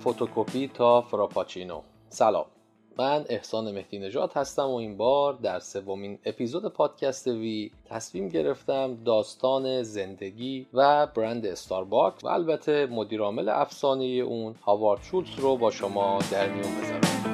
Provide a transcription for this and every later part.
فوتوکوپی تا فراپاچینو سلام. من احسان مهدی نژاد هستم و این بار در سومین اپیزود پادکست وی تصمیم گرفتم داستان زندگی و برند استارباکس و البته مدیرعامل افسانه ای اون هاوارد شولتز رو با شما در میون بذارم.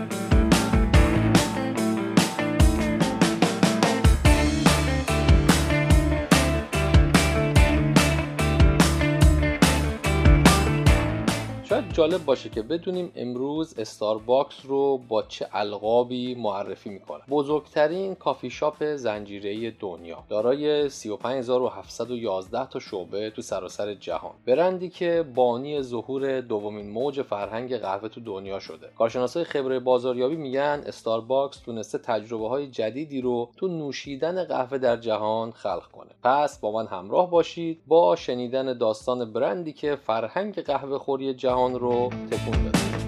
جالب باشه که بدونیم امروز استارباکس رو با چه القابی معرفی می‌کنه. بزرگترین کافی شاپ زنجیره دنیا. دارای 35711 تا شعبه تو سراسر جهان. برندی که بانی ظهور دومین موج فرهنگ قهوه تو دنیا شده. کارشناسای خبره بازاریابی میگن استارباکس تونسته تجربه های جدیدی رو تو نوشیدن قهوه در جهان خلق کنه. پس با من همراه باشید با شنیدن داستان برندی که فرهنگ قهوه خوری جهان رو 제품이었습니다.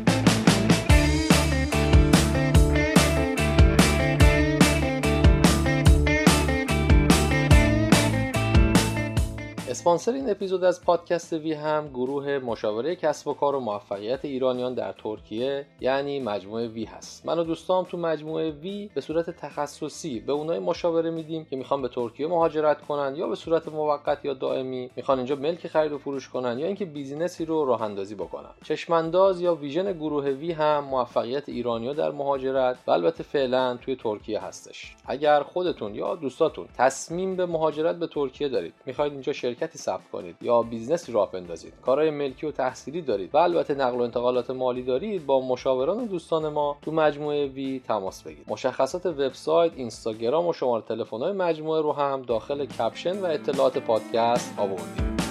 اسپانسر این اپیزود از پادکست وی هم گروه مشاوره کسب و کار و موفقیت ایرانیان در ترکیه یعنی مجموعه وی هست. من و دوستام تو مجموعه وی به صورت تخصصی به اونای مشاوره میدیم که می‌خوان به ترکیه مهاجرت کنن یا به صورت موقت یا دائمی می‌خوان اینجا ملک خرید و فروش کنن یا اینکه business ی رو راه اندازی بکنن. چشمانداز یا vision گروه وی هم موفقیت ایرانیا در مهاجرت و البته فعلا توی ترکیه هستش. اگر خودتون یا دوستاتون تصمیم به مهاجرت به ترکیه دارید می‌خواید اینجا شرکتی ثبت کنید یا business ی راه بندازید. کارهای ملکی و تحصیلی دارید و البته نقل و انتقالات مالی دارید با مشاوران و دوستان ما تو مجموعه وی تماس بگیرید. مشخصات وبسایت اینستاگرام و شماره تلفن های مجموعه رو هم داخل caption و اطلاعات پادکست آوردیم.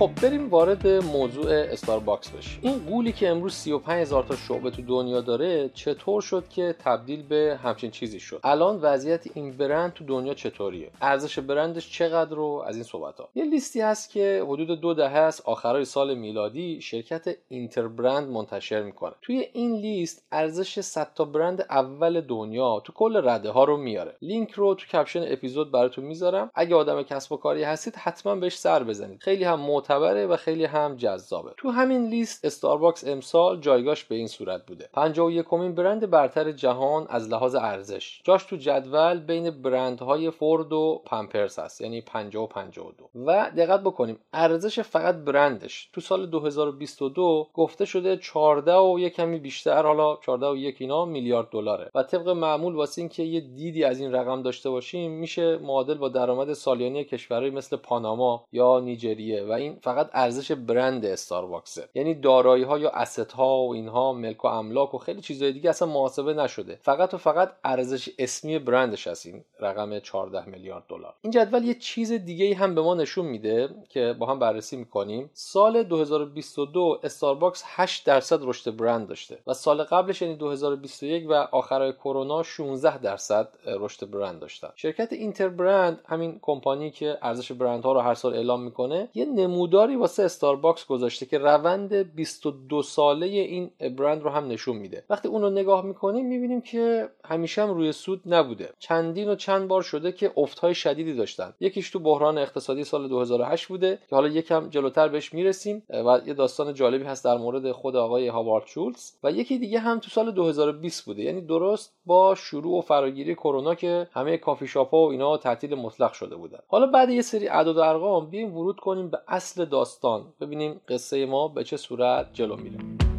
خب بریم وارد موضوع استارباکس بشیم. این غولی که امروز 35 هزار تا شعبه تو دنیا داره چطور شد که تبدیل به همچین چیزی شد؟ الان وضعیت این برند تو دنیا چطوریه؟ ارزش برندش چقدره و از این صحبت ها. یه لیستی هست که حدود دو دهه است آخرای سال میلادی شرکت Interbrand منتشر می‌کنه. توی این لیست ارزش 100 تا برند اول دنیا تو کل رده ها رو میاره. لینک رو تو caption اپیزود براتون می‌ذارم. اگه آدم کسب و کاری هستید حتما بهش سر بزنید. خیلی هم معتبره و خیلی هم جذابه. تو همین لیست استارباکس امسال جایگاش به این صورت بوده. 51 امین برند برتر جهان از لحاظ ارزش. جاش تو جدول بین برندهای فورد و پمپرس هست یعنی 50 و 52 و دقت بکنیم ارزش فقط برندش. تو سال 2022 گفته شده 14 و یک کمی بیشتر حالا 14 و یک اینا میلیارد دلاره. و طبق معمول واسه اینکه یه دیدی از این رقم داشته باشیم میشه معادل با درآمد سالیانه کشورهای مثل پاناما یا نیجریه. و این فقط ارزش برند استارباکسه یعنی دارایی ها یا asset ها و اینها ملک و املاک و خیلی چیزهای دیگه اصلا محاسبه نشده. فقط و فقط ارزش اسمی برندش هست این رقم 14 میلیارد دلار. این جدول یه چیز دیگه هم به ما نشون میده که با هم بررسی می‌کنیم. سال 2022 استارباکس 8 درصد رشد برند داشته و سال قبلش یعنی 2021 و آخرای کرونا 16 درصد رشد برند داشتن. شرکت Interbrand همین کمپانی که ارزش برندها رو هر سال اعلام می‌کنه یه نمود نموداری واسه استارباکس گذاشته که روند 22 ساله این برند رو هم نشون میده. وقتی اون رو نگاه می‌کنیم می‌بینیم که همیشه هم روی سود نبوده. چندین و چند بار شده که افتهای شدیدی داشتن. یکیش تو بحران اقتصادی سال 2008 بوده. که حالا یکم جلوتر بهش می‌رسیم و یه داستان جالبی هست در مورد خود آقای هاوارد شولز و یکی دیگه هم تو سال 2020 بوده. یعنی درست با شروع و فراگیری کرونا که همه کافی شاپ ها و اینا تعطیل مطلق شده بودن. حالا بعد یه سری اعداد و ارقام بیایم ورود کنیم به اصل داستان. ببینیم قصه ما به چه صورت جلو میره.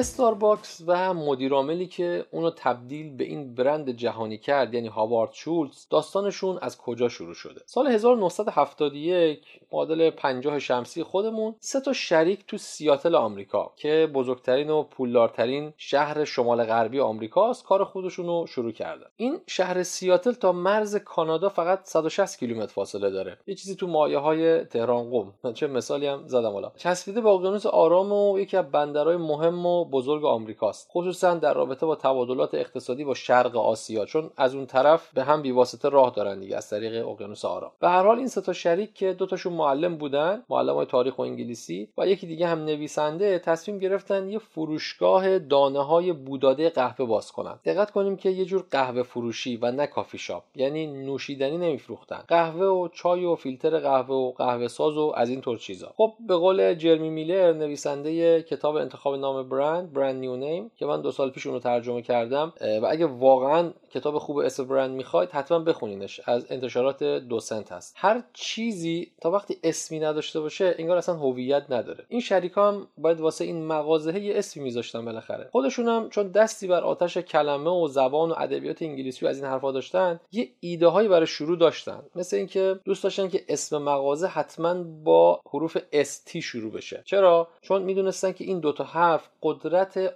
استارباکس و مدیرعاملی که اونو تبدیل به این برند جهانی کرد یعنی هاوارد شولز داستانشون از کجا شروع شده؟ سال 1971 معادل 50 شمسی خودمون سه تا شریک تو سیاتل آمریکا که بزرگترین و پولدارترین شهر شمال غربی آمریکاست کار خودشون رو شروع کردن. این شهر سیاتل تا مرز کانادا فقط 160 کیلومتر فاصله داره. یه چیزی تو مایه های تهران قم چه مثالی هم زدم حالا. چسبیده به اقیانوس آرام و یکی از بندرهای مهم و بزرگ آمریکاست. خصوصا در رابطه با تبادلات اقتصادی با شرق آسیا چون از اون طرف به هم بیواسطه راه دارن دیگه از طریق اقیانوس آرام به هر حال این سه تا شریک که دو تاشون معلم بودن معلم های تاریخ و انگلیسی و یکی دیگه هم نویسنده تصمیم گرفتن یه فروشگاه دانه های بوداده قهوه باز کنن. دقت کنیم که یه جور قهوه فروشی و نه کافی شاپ یعنی نوشیدنی نمیفروختن. قهوه و چای و فیلتر قهوه و قهوه ساز و از این طور چیزا. خب به قول جرمی میلر نویسنده کتاب انتخاب نام برند برند نیو نیم که من دو سال پیش اونو ترجمه کردم. و اگه واقعا کتاب خوب اسم برند می‌خواید حتما بخونینش. از انتشارات دوسنت هست. هر چیزی تا وقتی اسمی نداشته باشه انگار اصلا هویت نداره. این شریکام باید واسه این مغازه یه اسمی میذاشتن بالاخره. خودشونم چون دستی بر آتش کلمه و زبان و ادبیات انگلیسی و از این حرفا داشتن یه ایده هایی برای شروع داشتن. مثل اینکه دوست داشتن که اسم مغازه حتما با حروف استی شروع بشه. چرا؟ چون می‌دونستن که این دوتا حرف قدرت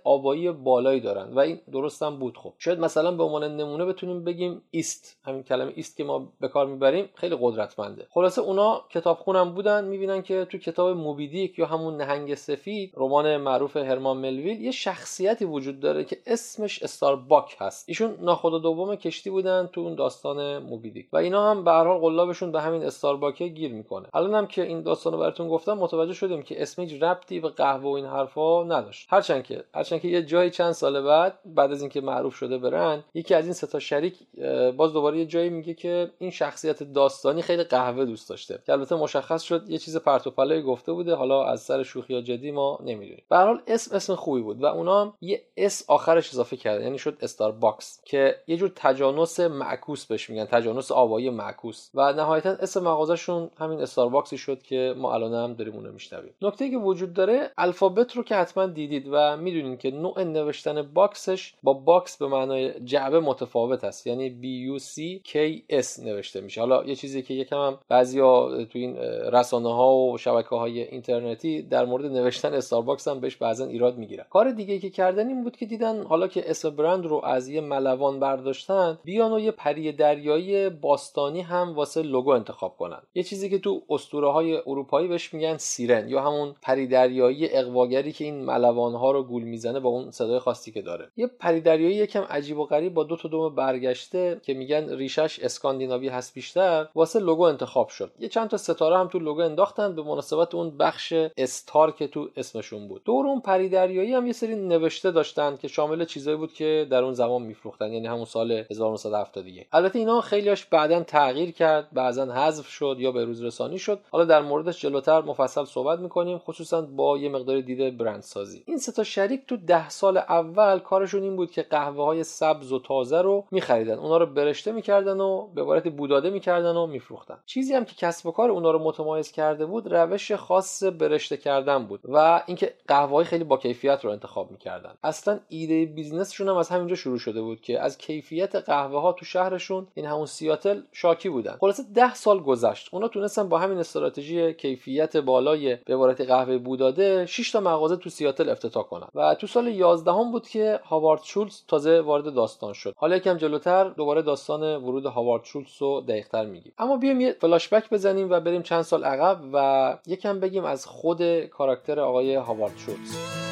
آوایی بالایی دارن و این درستم بود خب. شاید مثلا به عنوان نمونه بتونیم بگیم ایست. همین کلمه ایست که ما به کار می‌بریم خیلی قدرتمنده. خلاصه اونا کتابخونم بودن می‌بینن که تو کتاب موبیدیک یا همون نهنگ سفید رمان معروف هرمان ملویل یه شخصیتی وجود داره که اسمش استارباک هست. ایشون ناخدا دوم کشتی بودن تو اون داستان موبیدیک. و اینا هم به هر حال قلابشون به همین استارباکه گیر می‌کنه. الانم که این داستانو براتون گفتم متوجه شدیم که اسم هیچ ربطی به قهوه و این حرفا نداشت. هرچند که هرچند که یه جایی چند سال بعد بعد از اینکه معروف شده برند یکی از این سه تا شریک باز دوباره یه جایی میگه که این شخصیت داستانی خیلی قهوه دوست داشته. که البته مشخص شد یه چیز پرت و گفته بوده حالا از سر شوخی یا جدی ما نمی‌دونیم. به حال اسم اسم خوبی بود و اونا هم یه S آخرش اضافه کرده یعنی شد استار باکس که یه جور تجانس معکوس بهش میگن تجانس آوایی معکوس. و نهایتا اسم مغازهشون همین استار باکسی شد که ما الان هم داریم اونو میشنویم. نکته که وجود داره alphabet رو که حتما دیدید و می‌دونید که نوع نوشتن bucks ش با box به معنای جعبه متفاوت است. یعنی B U C K S نوشته میشه. حالا یه چیزی که یکم هم بعضیا تو این رسانه ها و شبکه های اینترنتی در مورد نوشتن استارباکس هم بهش بعضا ایراد می‌گیرن. کار دیگه که کردن این بود که دیدن حالا که اسم برند رو از یه ملوان برداشتن بیان و یه پری دریایی باستانی هم واسه لوگو انتخاب کنن. یه چیزی که تو اسطوره های اروپایی بهش میگن Siren یا همون پری دریایی اغواگری که این ملوان ها رو گول می‌زنه با اون صدای خاصی که داره. یه پری دریایی یکم عجیب و غریب با دو تا دم برگشته که میگن ریشه‌ش اسکاندیناوی هست بیشتر واسه لوگو انتخاب شد. یه چند تا ستاره هم تو لوگو انداختن به مناسبت اون بخش Star که تو اسمشون بود. دور اون پری دریایی هم یه سری نوشته داشتن که شامل چیزایی بود که در اون زمان میفروختن یعنی همون سال 1971 البته اینا خیلیاش بعدا تغییر کرد بعضا حذف شد یا به روز رسانی شد. حالا در موردش جلوتر مفصل صحبت می‌کنیم خصوصا با یه مقدار دید برندسازی. این سه شریک تو ده سال اول کارشون این بود که قهوه های سبز و تازه رو میخریدن. اونا رو برشته می‌کردن و به عبارتی بوداده می‌کردن و میفروختن. چیزی هم که کسب و کار اونا رو متمایز کرده بود روش خاص برشته کردن بود و اینکه قهوه خیلی با کیفیت رو انتخاب می‌کردن. اصلا ایده بیزنسشون هم از همینجا شروع شده بود که از کیفیت قهوه ها تو شهرشون این همون سیاتل شاکی بودن. خلاصه ده سال گذشت. اونا تونستن با همین استراتژی کیفیت بالای به عبارتی قهوه بوداده 6 تا مغازه تو سیاتل افتتاح و تو سال 11 هم بود که هاوارد شولز تازه وارد داستان شد. حالا یکم جلوتر دوباره داستان ورود هاوارد شولز رو دقیقتر میگیم. اما بیایم یه فلاش بک بزنیم و بریم چند سال عقب و یکم بگیم از خود کاراکتر آقای هاوارد شولز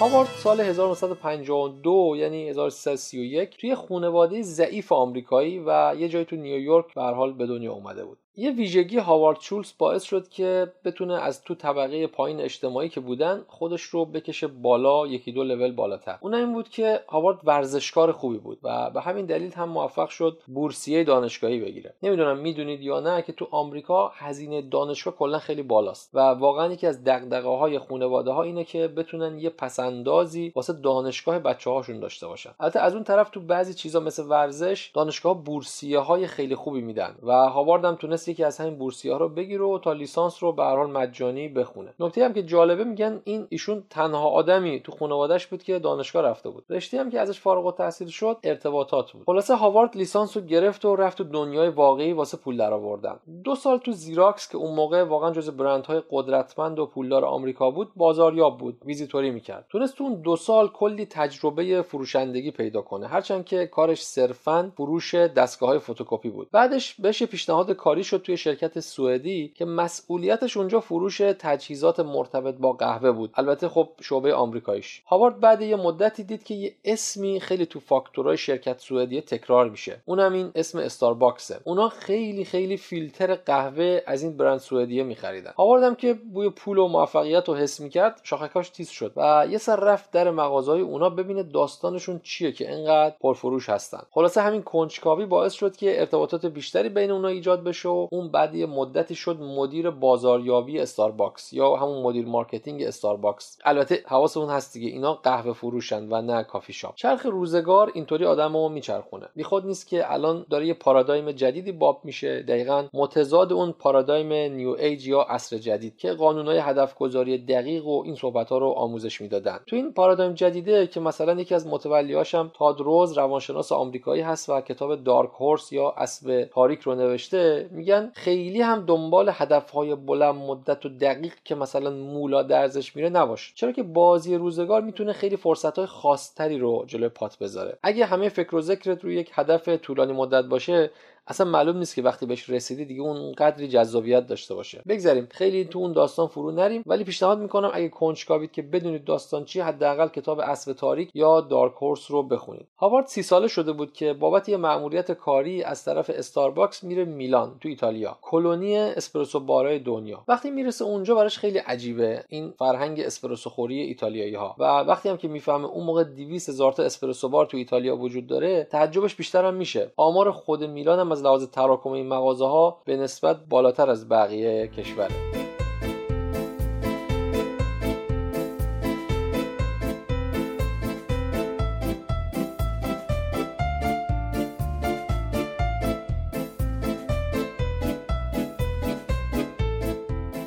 هاوارد سال 1952 یعنی 1331 توی خانواده ضعیف آمریکایی و یه جای تو نیویورک به حال به دنیا اومده بود. یه ویژگی هاوارد شولز باعث شد که بتونه از تو طبقه پایین اجتماعی که بودن خودش رو بکشه بالا یکی دو لول بالاتر. اون این بود که هاوارد ورزشکار خوبی بود و به همین دلیل هم موفق شد بورسیه دانشگاهی بگیره. نمی‌دونم می‌دونید یا نه که تو آمریکا هزینه دانشگاه کلا خیلی بالاست و واقعا یکی از دغدغه های خانواده ها اینه که بتونن یه پسندازی واسه دانشگاه بچه هاشون داشته باشن. البته از اون طرف تو بعضی چیزا مثل ورزش دانشگاه بورسیه های خیلی خوبی میدن و هاوارد هم می‌تونست یکی از همین بورسیه ها رو بگیره و تا لیسانس رو به حال مجانی بخونه. نکته هم که جالبه میگن این ایشون تنها آدمی تو خانوادهش بود که دانشگاه رفته بود. رشته هم که ازش فارغ التحصیل شد ارتباطات بود. خلاصه هاوارد لیسانس رو گرفت و رفت تو دنیای واقعی واسه پول درآوردن. دو سال تو زیراکس که اون موقع واقعا جز برندهای قدرتمند و پولدار آمریکا بود بازاریاب بود ویزیتوری می‌کرد. تونست تو اون دو سال کلی تجربه فروشندگی پیدا کنه هرچند که کارش صرفا فروش دستگاه های فتوکپی بود. بعدش بهش پیشنهاد کاری شد توی شرکت سوئدی که مسئولیتش اونجا فروش تجهیزات مرتبط با قهوه بود. البته خب شعبه آمریکاییش. هاوارد بعد یه مدتی دید که یه اسمی خیلی تو فاکتورهای شرکت سوئدی تکرار میشه. اونم این اسم استارباکسه. اونا خیلی خیلی فیلتر قهوه از این برند سوئدیه میخریدن. هاوارد که بوی پول و موفقیت رو حس می‌کرد شاخکاش تیز شد و یه سر رفت در مغازه‌ی اونا ببینه داستانشون چیه که انقدر پرفروش هستن. خلاصه همین کنجکاوی باعث شد که ارتباطات بیشتری بین اونا ایجاد بشه و اون بعد یه مدتی شد مدیر بازاریابی استارباکس یا همون مدیر marketing استارباکس. البته حواسمون هست دیگه اینا قهوه فروشن و نه کافی شاپ. چرخ روزگار اینطوری آدمو میچرخونه. بیخود نیست که الان داره یه پارادایم جدیدی باب میشه. دقیقا متضاد اون پارادایم New Age یا عصر جدید که قانونهای هدف گذاری دقیق و این صحبت ها رو آموزش می‌دادن. تو این پارادایم جدیده که مثلا یکی از متولیاشم تاد روز روانشناس آمریکایی هست و کتاب Dark Horse یا اسب تاریک رو نوشته میگن خیلی هم دنبال هدفهای بلند مدت و دقیق که مثلا مو لا درزش میره نباش. چرا که بازی روزگار می‌تونه خیلی فرصتهای خاصتری رو جلوی پات بذاره. اگه همه فکر و ذکرت روی یک هدف طولانی مدت باشه اصلا معلوم نیست که وقتی بهش رسیدی دیگه اون قدری جذابیت داشته باشه. بگذاریم خیلی تو اون داستان فرو نریم ولی پیشنهاد می‌کنم اگه کنجکاوید که بدونید داستان چیه حداقل کتاب اسب تاریک یا Dark Horse رو بخونید. هاوارد سی ساله شده بود که بابت یه مأموریت کاری از طرف استارباکس میره میلان تو ایتالیا. کلونی اسپرسو بارای دنیا. وقتی می‌رسه اونجا براش خیلی عجیبه. این فرهنگ اسپرسو خوری ایتالیایی ها و وقتی هم که می‌فهمه اون موقع 200 هزار تا اسپرسو بار تو ایتالیا وجود داره تعجبش بیشتر هم میشه. آمار خود میلان هم لحاظ تراکم این مغازه ها به نسبت بالاتر از بقیه کشوره.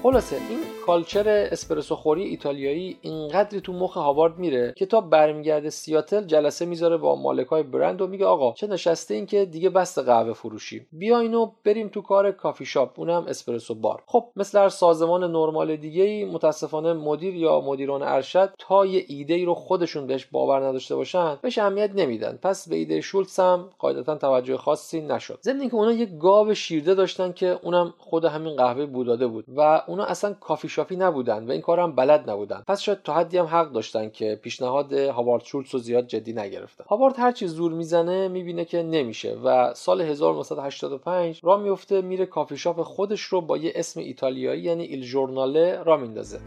خلاصه این culture اسپرسو خوری ایتالیایی اینقدری تو مخ هاوارد میره که تا برمیگرده سیاتل جلسه می‌ذاره با مالکای برند و میگه آقا چه نشسته‌این که دیگه بسه قهوه فروشی. بیاینو بریم تو کار کافی شاپ اونم اسپرسو بار. خب مثل هر سازمان نرمال دیگه ای متاسفانه مدیر یا مدیران ارشد تا یه ایده ای رو خودشون بهش باور نداشته باشن بهش اهمیت نمیدن. پس به ایده شولتس هم قاعدتا توجه خاصی نشد. ضمن اینکه اونا یه گاو شیرده داشتن که اونم خود همین قهوه بوداده بود و اونا اصلا کافی شاپی نبودن و این کارم بلد نبودن. پس شاید تا حدی هم حق داشتن که پیشنهاد هاوارد شولتز رو زیاد جدی نگرفتن. هاوارد هر چی زور می‌زنه می‌بینه که نمیشه و سال 1985 راه میفته میره کافی شاپ خودش رو با یه اسم ایتالیایی یعنی ایل ژورناله راه میندازه.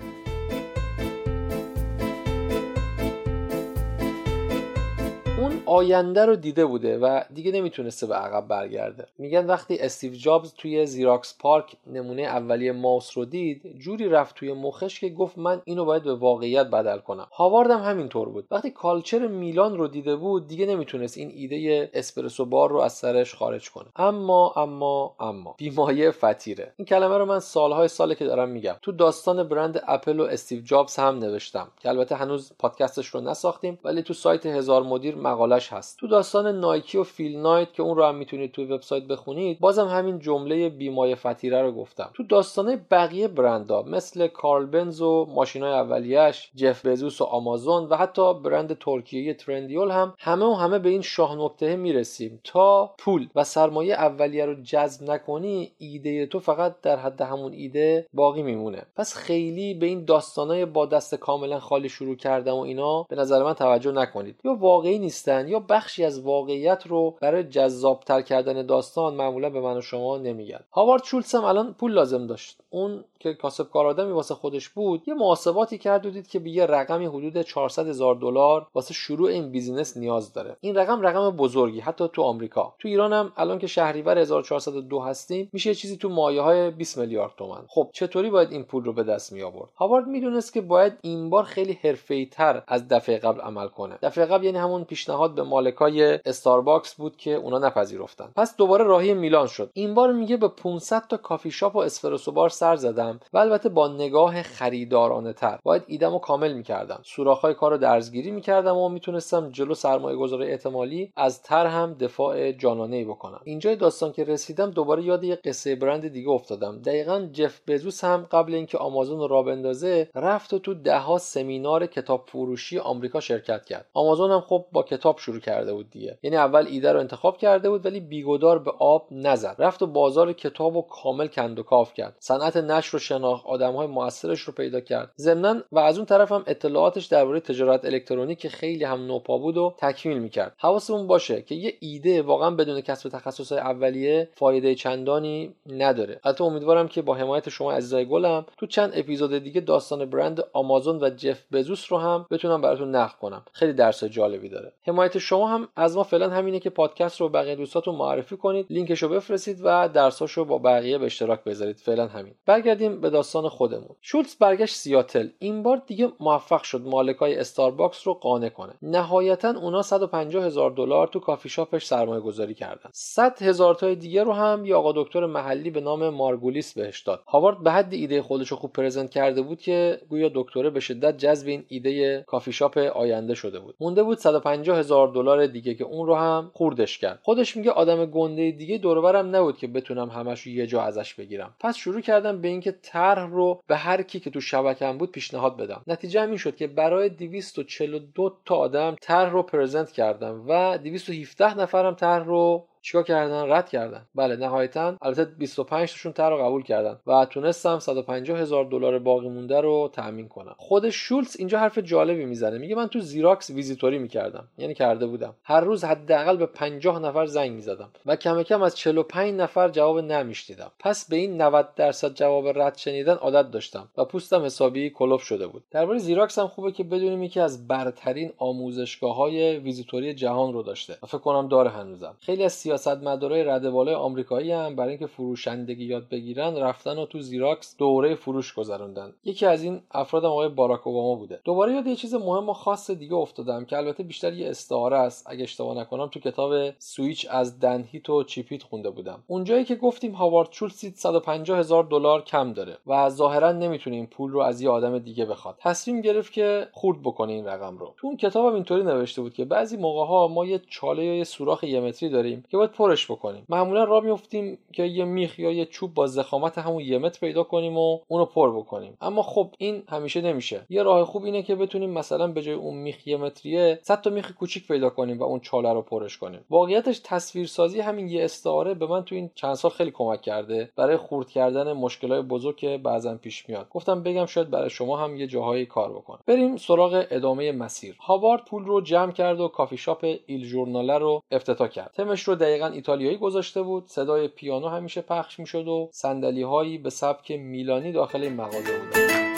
آینده رو دیده بوده و دیگه نمی‌تونسته به عقب برگرده. میگن وقتی استیو جابز توی زیراکس پارک نمونه اولیه ماوس رو دید جوری رفت توی مخش که گفت من اینو باید به واقعیت بدل کنم. هاوارد هم همینطور بود. وقتی culture میلان رو دیده بود دیگه نمی‌تونست این ایده اسپرسو بار رو از سرش خارج کنه. اما اما اما. بیمایه فطیره این کلمه رو من سالهای ساله که دارم میگم. تو داستان برند اپل و استیو جابز هم نوشتم. که البته هنوز پادکستش رو نساختیم ولی تو سایت هزار مدیر مقالش هست. تو داستان نایکی و فیل نایت که اون رو هم می‌تونید تو وبسایت بخونید بازم همین جمله بیمایه فتیره رو گفتم. تو داستانه بقیه برندها مثل کارل بنز و ماشینای اولیش جف بزوس و آمازون و حتی برند ترکیه ترندیول هم همه و همه به این شاه نکته می‌رسیم. تا پول و سرمایه اولیه رو جذب نکنی ایده تو فقط در حد همون ایده باقی میمونه. پس خیلی به این داستانای با دست کاملا خالی شروع کردم و اینا به نظر من توجه نکنید. یا واقعی نیستن یا بخشی از واقعیت رو برای جذابتر کردن داستان معمولا به من و شما نمیگن. هاوارد شولتز هم الان پول لازم داشت. اون که کاسب کار آدمی واسه خودش بود یه محاسباتی کرد و دید که به یه رقمی حدود 400 هزار دلار واسه شروع این business نیاز داره. این رقم رقم بزرگی حتی تو آمریکا. تو ایران هم الان که شهریور 1402 هستیم میشه چیزی تو مایه های 20 میلیارد تومن خب چطوری باید این پول رو به دست می آورد هاوارد می‌دونست که باید این بار خیلی حرفه‌ای تر از دفعه قبل عمل کنه. دفعه قبل یعنی همون پیشنهاد به مالکای استارباکس بود که اونا نپذیرفتن. پس دوباره راهی میلان شد. این بار میگه به 500 تا کافی شاپ و اسپرسو بار سر زدم و البته با نگاه خریدارانه تر. باید ایدم کامل می‌کردم. سوراخ‌های کار رو درزگیری می‌کردم و می‌تونستم جلو سرمایه گذار احتمالی از طرحم دفاع جانانه بکنم. اینجای داستان که رسیدم دوباره یاد یه قصه برند دیگه افتادم. دقیقا جف بزوس هم قبل اینکه آمازون رو را بندازه رفت و تو دهها سمینار کتاب فروشی آمریکا شرکت کرد. آمازون هم خب با کتاب شروع کرده بود دیگه. یعنی اول ایده رو انتخاب کرده بود ولی بیگودار به آب نزد. رفت و بازار کتاب و کامل کند و کاف کرد. صنعت نشر و شناخت آدمهای موثرش رو پیدا کرد. ضمنا و از اون طرف هم اطلاعاتش درباره تجارت الکترونیک که خیلی هم نوپا بود و تکمیل می‌کرد. حواسمون باشه که یه ایده واقعا بدون کسب تخصص اولیه فایده چندانی نداره. البته امیدوارم که با حمایت شما عزیزای گلم تو چند اپیزود دیگه داستان برند آمازون و جف بزوس رو هم بتونم براتون نقل کنم. خیلی درس جالبی داره. حمایت شما هم از ما فعلا همینه که پادکست رو بقیه دوستاتون معرفی کنید لینکش رو بفرستید و درساشو با بقیه به اشتراک بذارید. فعلا همین. برگردیم به داستان خودمون. شولتز برگشت سیاتل. این بار دیگه موفق شد مالکای استارباکس رو قانع کنه. نهایتا اونا 150 هزار دلار تو کافی شاپش سرمایه گذاری کردن. 100 هزار تای دیگه رو هم یه آقا دکتر محلی به نام مارگولیس بهش داد. هاوارد به حدی ایده خودش رو خوب present کرده بود که گویا دکتره به شدت جذب این ایده کافی شاپ آینده شده بود. مونده بود 150 هزار دلار دیگه که اون رو هم خوردش کرد. خودش میگه آدم گنده دیگه دور و برم نبود که بتونم همش یه جا ازش بگیرم. پس شروع کردم به اینکه طرح رو به هر کی که تو شبکم بود پیشنهاد بدم. نتیجه این شد که برای 242 تا آدم طرح رو پرزنت کردم و 217 نفرم طرح رو چیکار کردن؟ رد کردن. بله نهایتا البته 25 تاشون تر رو قبول کردن و تونستم 150 هزار دلار باقی مونده رو تامین کنم. خود شولز اینجا حرف جالبی می‌زنه. میگه من تو زیراکس ویزیتوری می‌کردم. یعنی کرده بودم. هر روز حداقل به 50 نفر زنگ می‌زدم و کم کم از 45 نفر جواب نمیشنیدم. پس به این 90 درصد جواب رد شنیدن عادت داشتم و پوستم حسابی کلوف شده بود. درباره زیراکس هم خوبه که بدونیم یکی از برترین آموزشگاه های ویزیتوری جهان رو داشته. و فکر کنم داره هنوزم. خیلی از سیاستمدارای رده بالای آمریکایی هم برای اینکه فروشندگی یاد بگیرن رفتن و تو زیراکس دوره فروش گذروندن. یکی از این افراد آقای باراک اوباما بوده. دوباره یاد یه چیز مهم و خاص دیگه افتادم که البته بیشتر یه استعاره است. اگه اشتباه نکنم تو کتاب سویچ از دنهیت و چیپیت خونده بودم. اونجایی که گفتیم هاوارد شولتز 150 هزار دلار کم داره و ظاهرا نمی‌تونه این پول رو از یه آدم دیگه بخواد. تصمیم گرفت که خورد بکنه این رقم رو. تو اون کتابم اینطوری نوشته بود که بعضی موقع ها ما یه چاله یا یه سوراخ یه متری داریم که باید پرش بکنیم. معمولا راه میفتیم که یه میخ یا یه چوب با زخامت همون یه متر پیدا کنیم و اونو پر بکنیم. اما خب این همیشه نمیشه. یه راه خوب اینه که بتونیم مثلا به جای اون میخ یه متریه 100 تا میخ کوچیک پیدا کنیم و اون چاله رو پرش کنیم. واقعیتش تصویرسازی همین یه استعاره به من تو این چند سال خیلی کمک کرده برای خورد کردن مشکلات بزرگ که بعضا پیش میاد. گفتم بگم شاید برای شما هم یه جاهایی کار بکنه. بریم سراغ ادامه مسیر. هاوارد پول رو جمع کرد و کافی شاپ ایل ژورناله رو افتتاح کرد. تمش رو دقیقا ایتالیایی گذاشته بود. صدای پیانو همیشه پخش می‌شد و صندلی هایی به سبک میلانی داخل این مغازه بودن.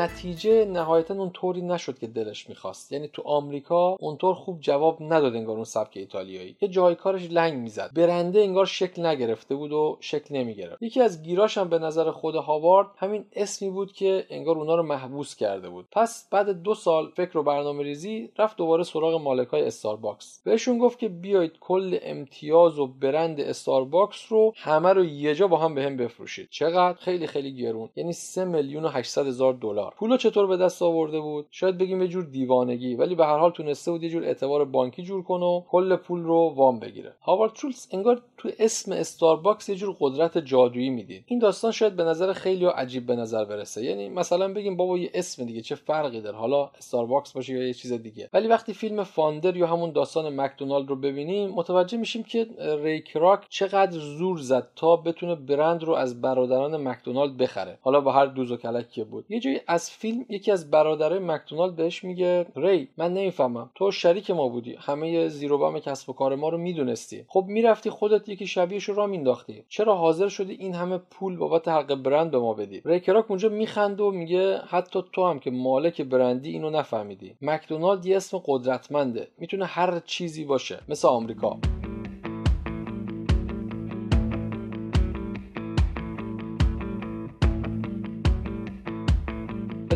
نتیجه نهایتا اون طوری نشد که دلش می‌خواست. یعنی تو آمریکا اونطور خوب جواب نداد انگار اون سبک ایتالیایی. یه جای کارش لنگ می‌زد. برنده انگار شکل نگرفته بود و شکل نمی‌گرفت. یکی از گیراش هم به نظر خود هاوارد همین اسمی بود که انگار اونا رو محبوس کرده بود. پس بعد دو سال فکر و برنامه ریزی رفت دوباره سراغ مالکای استارباکس. بهشون گفت که بیایید کل امتیاز و برند استارباکس رو همه رو یه جا با هم بهم بفروشید. چقدر؟ خیلی خیلی گرون. یعنی 3 میلیون و 800 هزار دلار. پولو چطور به دست آورده بود؟ شاید بگیم یه جور دیوانگی ولی به هر حال تونسته بود یه جور اعتبار بانکی جور کنه و کل پول رو وام بگیره. هاوارد شولتز انگار تو اسم استارباکس یه جور قدرت جادویی می‌دید. این داستان شاید به نظر خیلی عجیب به نظر برسه. یعنی مثلا بگیم بابا یه اسم دیگه چه فرقی داره؟ حالا استارباکس باشه یا یه چیز دیگه. ولی وقتی فیلم Founder یا همون داستان مکدونالد رو ببینیم متوجه میشیم که ری کراک چقدر زور زد تا بتونه برند رو از برادران مکدونالد بخره. حالا با هر دوز و کلک بود. یه جایی از فیلم یکی از برادرای مکدونالد بهش میگه ری من نمی‌فهمم تو شریک ما بودی همه زیرو بم کسب و کار ما رو می‌دونستی. خب می‌رفتی خودت یکی شبیهش رو راه مینداختی چرا حاضر شدی این همه پول بابت حق برند به ما بدی؟ ری کراک اونجا میخنده و میگه حتی تو هم که مالک برندی اینو نفهمیدی. مکدونالد یه اسم قدرتمنده می‌تونه هر چیزی باشه مثل آمریکا.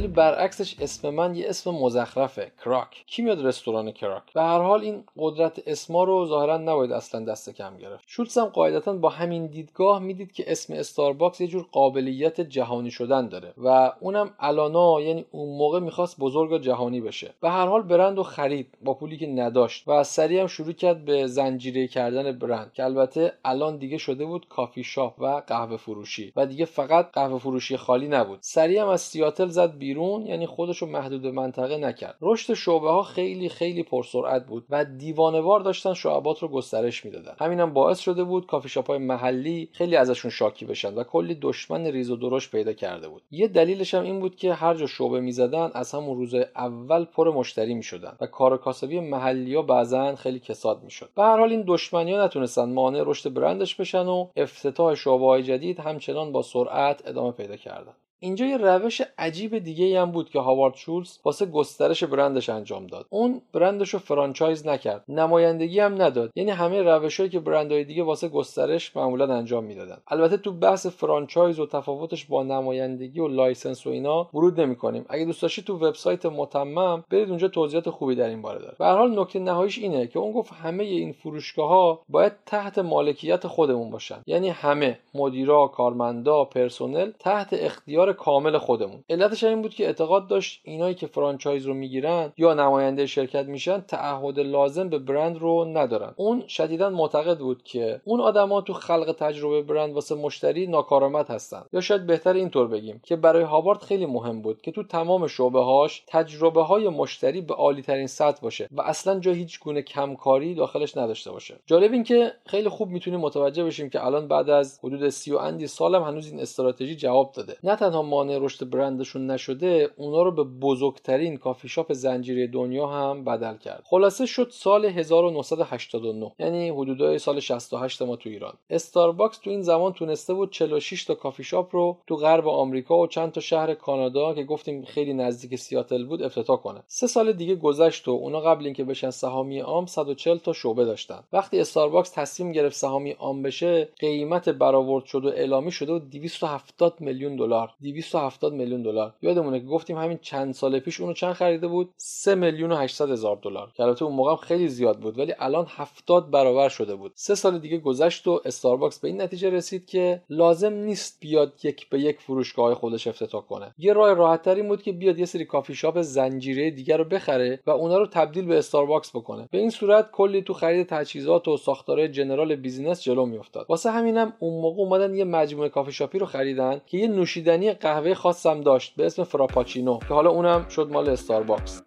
ولی برعکسش اسم من یه اسم مزخرفه کراک. کی میاد رستوران کراک؟ به هر حال این قدرت اسما رو ظاهرا نباید اصلا دست کم گرفت. شولتز هم قاعدتا با همین دیدگاه می‌دید که اسم استارباکس یه جور قابلیت جهانی شدن داره و اونم الانا یعنی اون موقع می‌خواست بزرگ جهانی بشه. به هر حال برند و خرید با پولی که نداشت و سریع هم شروع کرد به زنجیره کردن برند که البته الان دیگه شده بود کافی شاپ و قهوه فروشی و دیگه فقط قهوه فروشی خالی نبود. سریع هم از سیاتل زد بیرون یعنی خودش رو محدود به منطقه نکرد. رشد شعبه ها خیلی خیلی پرسرعت بود و دیوانوار داشتن شعبات رو گسترش می‌دادن. همینم باعث شده بود کافی شاپ های محلی خیلی ازشون شاکی بشن و کلی دشمن ریز و درشت پیدا کرده بود. یه دلیلش هم این بود که هر جا شعبه می‌زدن از همون روز اول پر مشتری می‌شدن و کار کاسبی محلی ها بعضا خیلی کساد می‌شد. به هر حال این دشمنی ها نتونستن مانع رشد برندش بشن و افتتاح شعبه های جدید همچنان با سرعت ادامه پیدا کردن. اینجا یه روش عجیب دیگه هم بود که هاوارد شولتز واسه گسترش برندش انجام داد. اون برندش رو franchise نکرد. نمایندگی هم نداد. یعنی همه روشهایی که برندهای دیگه واسه گسترش معمولا انجام می‌دادن. البته تو بحث franchise و تفاوتش با نمایندگی و license و اینا ورود نمی‌کنیم. اگه دوست داشتید تو وبسایت متمم برید اونجا توضیحات خوبی در این باره داره. به هر حال نکته نهاییش اینه که اون گفت همه این فروشگاه ها باید تحت مالکیت خودمون باشن. یعنی همه مدیرا کارمندا پرسنل تحت اختیار کامل خودمون. علتش این بود که اعتقاد داشت اینایی که franchise رو می‌گیرن یا نماینده شرکت میشن تعهد لازم به برند رو ندارن. اون شدیدا معتقد بود که اون آدما تو خلق تجربه برند واسه مشتری ناکارآمد هستن. یا شاید بهتر اینطور بگیم که برای هاوارد خیلی مهم بود که تو تمام شعبه هاش تجربه های مشتری به عالی ترین سطح باشه و اصلا جا هیچ گونه کمکاری داخلش نداشته باشه. جالب این که خیلی خوب می‌تونیم متوجه بشیم که الان بعد از حدود سی و اندی سال هنوز این استراتژی جواب داده. نه تنها مانع رشد برندشون نشده اونا رو به بزرگترین کافی شاپ زنجیره دنیا هم بدل کرد. خلاصه شد سال 1989 یعنی حدودای سال 68 ما تو ایران. استارباکس تو این زمان تونسته بود 46 تا کافی شاپ رو تو غرب آمریکا و چند تا شهر کانادا که گفتیم خیلی نزدیک سیاتل بود افتتاح کنه. سه سال دیگه گذشت و اونا قبل اینکه بشن سهامی عام 140 تا شعبه داشتن. وقتی استارباکس تصمیم گرفت سهامی عام بشه قیمت برآورد شده و اعلامی شده و 270 میلیون دلار. 270 میلیون دلار. یادمونه که گفتیم همین چند سال پیش اونو چند خریده بود؟ 3 میلیون و 800 هزار دلار. که البته اون موقع خیلی زیاد بود ولی الان 70 برابر شده بود. سه سال دیگه گذشت و استارباکس به این نتیجه رسید که لازم نیست بیاد یک به یک فروشگاه خودش افتتاح کنه. یه راه راحتتری بود که بیاد یه سری کافی شاپ زنجیره دیگر رو بخره و اونا رو تبدیل به استارباکس بکنه. به این صورت کلی تو خرید تجهیزات و ساختارهای general business جلو میافتاد. واسه همینم اون موقع اومدن یه مجموعه کافی شاپی رو خریدن که یه نوشیدنی قهوه خاصم داشت به اسم فراپاچینو که حالا اونم شد مال استارباکس.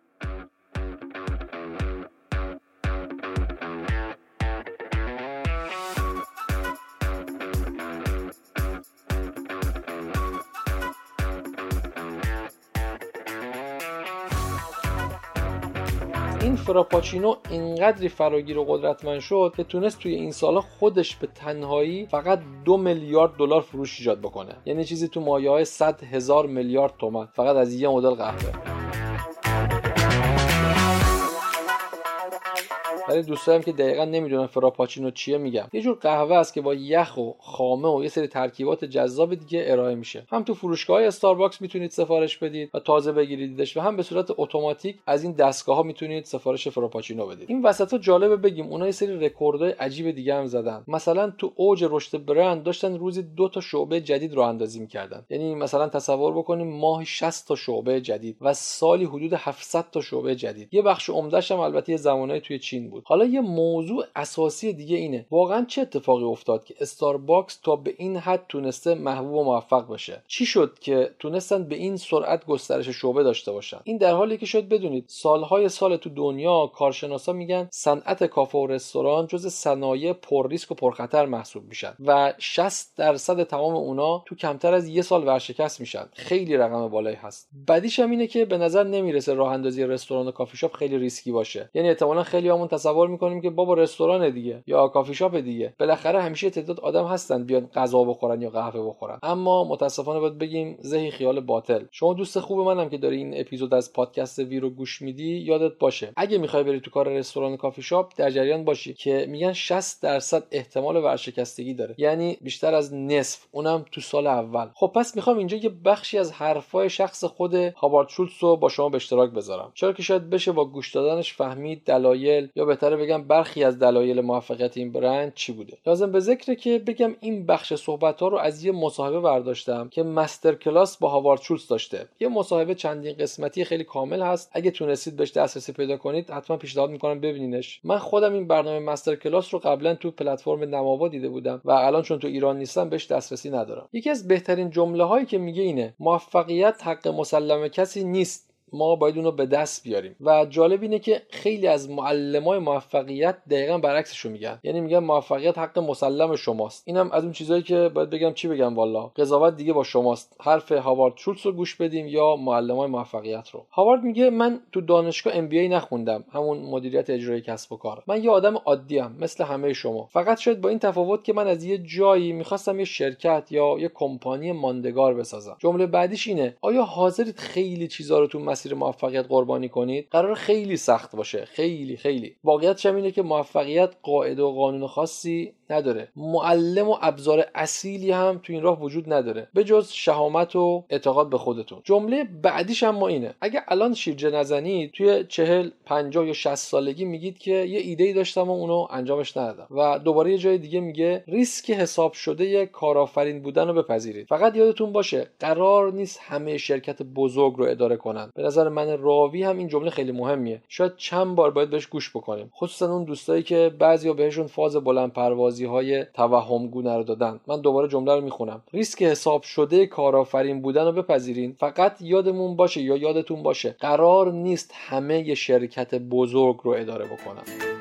این فراپاچینو اینقدری فراگیر و قدرتمند شد که تونست توی این سالا خودش به تنهایی فقط دو میلیارد دلار فروش ایجاد بکنه. یعنی چیزی تو مایه های 100 هزار میلیارد تومن. فقط از یه مدل قهوه. برای دوستایی که دقیقا نمی‌دونن Frappuccino چیه میگم. یه جور قهوه است که با یخ و خامه و یه سری ترکیبات جذاب دیگه ارائه میشه. هم تو فروشگاه استارباکس می‌تونید سفارش بدید و تازه بگیریدش و هم به صورت اتوماتیک از این دستگاه ها می‌تونید سفارش Frappuccino بدید. این وسط ها جالبه بگیم اونها یه سری رکوردهای عجیب دیگه هم زدن. مثلا تو اوج رشد برند داشتن روزی دو تا شعبه جدید راه اندازی می‌کردن. یعنی مثلا تصور بکنیم ماهی 60 تا شعبه جدید و سالی حدود 700 تا شعبه جدید. یه بخش عمدهش هم البته زمانهای توی چین بود. حالا یه موضوع اساسی دیگه اینه. واقعا چه اتفاقی افتاد که استارباکس تا به این حد تونسته محبوب و موفق بشه؟ چی شد که تونستن به این سرعت گسترش شعبه داشته باشن؟ این در حالی که شاید بدونید سالهای سال تو دنیا کارشناسا میگن صنعت کافه و رستوران جز صنایع پر ریسک و پرخطر محسوب میشن و 60 درصد تمام اونا تو کمتر از یه سال ورشکست میشن. خیلی رقم بالایی هست. بدیش هم اینه که به نظر نمی‌رسه راه اندازی رستوران و کافی شاپ خیلی ریسکی باشه. یعنی احتمالا خیلیامون می‌کنیم که بابا رستوران دیگه یا کافی شاپ دیگه. بالاخره همیشه تعداد آدم هستن بیان غذا بخورن یا قهوه بخورن. اما متاسفانه باید بگیم زهی خیال باطل. شما دوست خوب منم که داری این اپیزود از پادکست وی رو گوش میدی یادت باشه. اگه می‌خوای بری تو کار رستوران کافی شاپ در جریان باشی که میگن 60 درصد احتمال ورشکستگی داره. یعنی بیشتر از نصف. اونم تو سال اول. خب پس می‌خوام اینجا یه بخشی از حرفای شخص خود هاوارد شولتز رو با شما به اشتراک بذارم. چرا که شاید بشه با گوش دادنش فهمید دلایل یا بهتره بگم برخی از دلایل موفقیت این برند چی بوده؟ لازم به ذکره که بگم این بخش صحبت ها رو از یه مصاحبه برداشتم که MasterClass با هاوارد شولتز داشته. یه مصاحبه چندین قسمتی خیلی کامل هست. اگه تونستید بهش دسترسی پیدا کنید حتما پیشنهاد می‌کنم ببینینش. من خودم این برنامه مستر کلاس رو قبلا تو پلتفرم نماوا دیده بودم و الان چون تو ایران نیستم بهش دسترسی ندارم. یکی از بهترین جمله هایی که میگه اینه موفقیت حق مسلم کسی نیست. ما باید اون رو به دست بیاریم. و جالب اینه که خیلی از معلمای موفقیت دقیقا برعکسش رو میگن. یعنی میگن موفقیت حق مسلم شماست. اینم از اون چیزهایی که باید بگم چی بگم والا. قضاوت دیگه با شماست. حرف هاوارد شولتز رو گوش بدیم یا معلمای موفقیت رو. هاوارد میگه من تو دانشگاه ام نخوندم. همون مدیریت اجرایی کسب و کار. من یه آدم عادی ام مثل همه شما. فقط شاید با این تفاوت که من از یه جایی می‌خواستم یه شرکت یا یه کمپانی ماندگار بسازم. جمله بعدیش اینه آیا حاضرید خیلی چیزا رو تو مسیر موفقیت قربانی کنید قرار خیلی سخت باشه. خیلی خیلی. واقعیت اینه که موفقیت قاعده و قانون خاصی نداره. معلم و ابزار اصیلی هم تو این راه وجود نداره. به جز شهامت و اعتقاد به خودتون. جمله بعدیش هم ما اینه. اگه الان شیرجه نزنید توی چهل پنجاه یا 60 سالگی میگید که یه ایده ای داشتم و اونو انجامش ندادم. و دوباره یه جای دیگه میگه ریسک حساب شده کارآفرین بودن رو بپذیرید. فقط یادتون باشه قرار نیست همه شرکت بزرگ رو اداره کنن. به نظر من راوی هم این جمله خیلی مهمیه. شاید چند بار باید بهش گوش بکنیم. خصوصا اون دوستایی که بعضیا بهشون فاز بلند پروازی های توهم گونه رو دادن. من دوباره جمله رو می‌خونم. ریسک حساب شده کارآفرین بودن رو بپذیرین. فقط یادمون باشه یا یادتون باشه قرار نیست همه شرکت بزرگ رو اداره بکنن.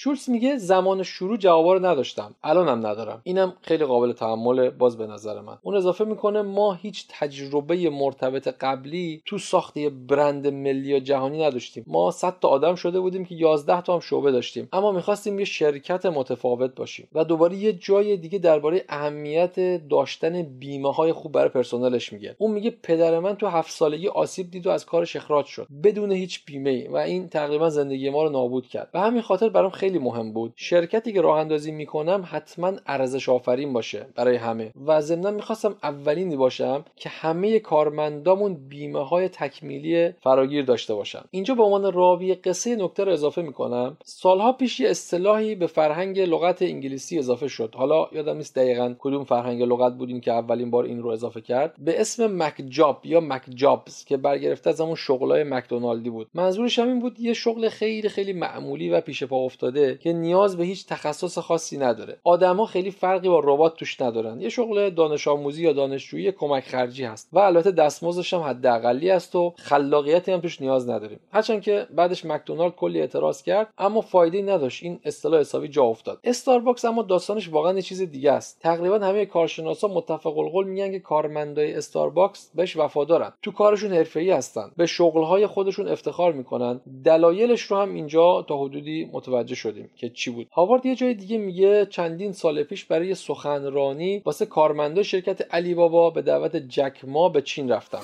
شولز میگه زمان شروع جوابا رو نداشتم. الانم ندارم. اینم خیلی قابل تحمل باز به نظر من. اون اضافه می‌کنه ما هیچ تجربه مرتبط قبلی تو ساخت یه برند ملی یا جهانی نداشتیم. ما 100 تا آدم شده بودیم که 11 تا هم شعبه داشتیم. اما می‌خواستیم یه شرکت متفاوت باشیم و دوباره یه جای دیگه درباره اهمیت داشتن بیمه های خوب برای پرسنلش میگه. اون میگه پدر من تو هفت سالگی آسیب دید و از کارش اخراج شد بدون هیچ بیمه و این تقریبا زندگی ما رو نابود کرد. و همین خاطر برام خیلی خیلی مهم بود. شرکتی که راه اندازی می‌کنم حتما ارزش آفرین باشه برای همه و ضمنا می‌خواستم اولینی باشم که همه کارمندامون بیمه های تکمیلی فراگیر داشته باشن. اینجا به عنوان راوی قصه نکته رو اضافه می‌کنم. سالها پیش یه اصطلاحی به فرهنگ لغت انگلیسی اضافه شد. حالا یادم نیست دقیقا کدوم فرهنگ لغت بودیم که اولین بار این رو اضافه کرد. به اسم مکجاب یا مکجابز که برگرفته از همون شغلای مکدونالدی بود. منظورش هم این بود یه شغل خیلی خیلی معمولی و پیش پا افتاده که نیاز به هیچ تخصص خاصی نداره. آدما خیلی فرقی با ربات توش ندارن. یه شغل دانش آموزی یا دانشجویی کمک خرجی هست و البته دستمزدش هم حداقلی است و خلاقیتی هم توش نیاز نداریم. هرچند که بعدش مکدونالد کلی اعتراض کرد اما فایده نداشت. این اصطلاح حسابی جا افتاد. استارباکس اما داستانش واقعا یه چیز دیگه است. تقریبا همه کارشناسا متفق القول میگن که کارمندای استارباکس بهش وفادارن. تو کارشون حرفه‌ای هستن. به شغلهای خودشون افتخار می‌کنن. دلایلش رو هم اینجا تا حدودی متوجه شد شدیم که چی بود. هاوارد یه جای دیگه میگه چندین سال پیش برای سخنرانی واسه کارمندا شرکت علی بابا به دعوت جک ما به چین رفتم.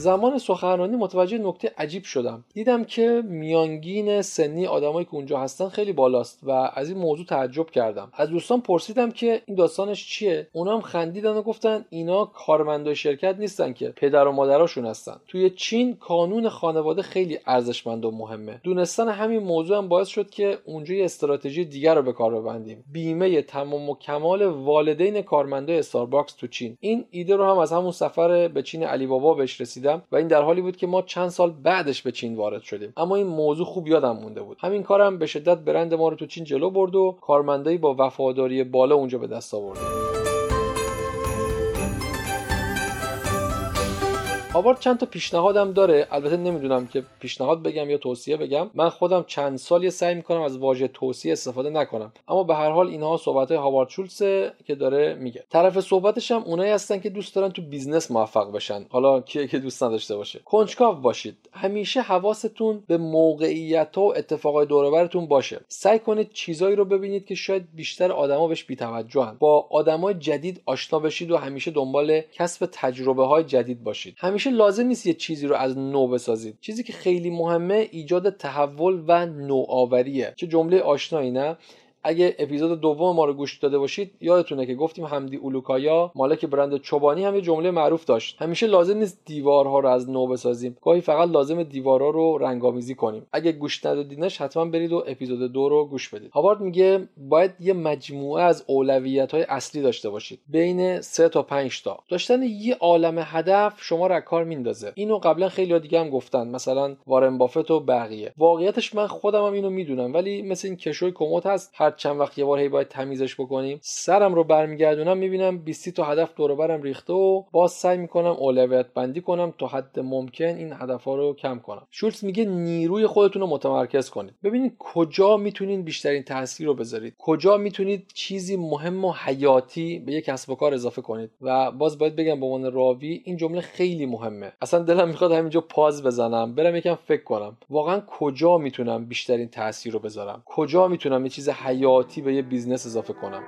زمان سخنرانی متوجه نکته عجیب شدم. دیدم که میانگین سنی آدمایی که اونجا هستن خیلی بالاست و از این موضوع تعجب کردم. از دوستان پرسیدم که این داستانش چیه؟ اونا هم خندیدن و گفتن اینا کارمندای شرکت نیستن که پدر و مادراشون هستن. توی چین کانون خانواده خیلی ارزشمند و مهمه. دونستن همین موضوع هم باعث شد که اونجا یه استراتژی دیگر رو به کار ببندیم. بیمه تمام و کمال والدین کارمندای استارباکس تو چین. این ایده رو هم از همون سفر به چین علی بابا بهش رسیدم و این در حالی بود که ما چند سال بعدش به چین وارد شدیم. اما این موضوع خوب یادم مونده بود. همین کارم به شدت برند ما رو تو چین جلو برد و کارمندایی با وفاداری بالا اونجا به دست آوردیم. هاوارد چند تا پیشنهادم داره. البته نمی‌دونم که پیشنهاد بگم یا توصیه بگم. من خودم چند سالی سعی می‌کنم از واژه توصیه استفاده نکنم. اما به هر حال اینها صحبت های هاوارد شولز که داره میگه. طرف صحبتش هم اونایی هستن که دوست دارن تو business موفق بشن. حالا کیه که دوست نداشته باشه. کنجکاو باشید. همیشه حواستون به موقعیت و اتفاقای دور و برتون باشه. سعی کنید چیزایی رو ببینید که شاید بیشتر آدما بهش بی‌توجهن. با آدمای جدید آشنا بشید و همیشه دنبال کسب تجربه های جدید باشید. همیشه لازم نیست یه چیزی رو از نو بسازید. چیزی که خیلی مهمه ایجاد تحول و نوآوریه. چه جمله آشنایی نه؟ اگه اپیزود دوم ما رو گوش داده باشید یادتونه که گفتیم همدی اولوکایا مالک برند چوبانی هم یه جمله معروف داشت. همیشه لازم نیست دیوارها رو از نو بسازیم. گاهی فقط لازم دیوارها رو رنگامیزی کنیم. اگه گوش ندادینش حتما برید و اپیزود دو رو گوش بدید. هاوارد میگه باید یه مجموعه از اولویت های اصلی داشته باشید. بین سه تا 5 تا. داشتن یه عالم هدف شما رو کار میندازه. اینو قبلا خیلی دیگه هم گفتن. مثلا وارن بافت و بقیه. واقعیتش من خودم هم اینو می‌دونم. ولی مثل این کشوی کمد هست چند وقت یه بار هی باید تمیزش بکنیم. سرم رو برمیگردونم می‌بینم 20 تا هدف دور برم ریخته و باز سعی می‌کنم اولویت بندی کنم تا حد ممکن این هدف ها رو کم کنم. شولز میگه نیروی خودتون رو متمرکز کنید. ببینید کجا می‌تونید بیشترین تاثیر رو بذارید. کجا می‌تونید چیزی مهم و حیاتی به یک کسب و کار اضافه کنید. و باز باید بگم به عنوان راوی این جمله خیلی مهمه. اصلا دلم می‌خواد همینجا pause بزنم برم یکم فکر کنم. واقعا کجا می‌تونم بیشترین تاثیر رو بذارم؟ کجا می‌تونم یه چیز حیاتی به یه business اضافه کنم.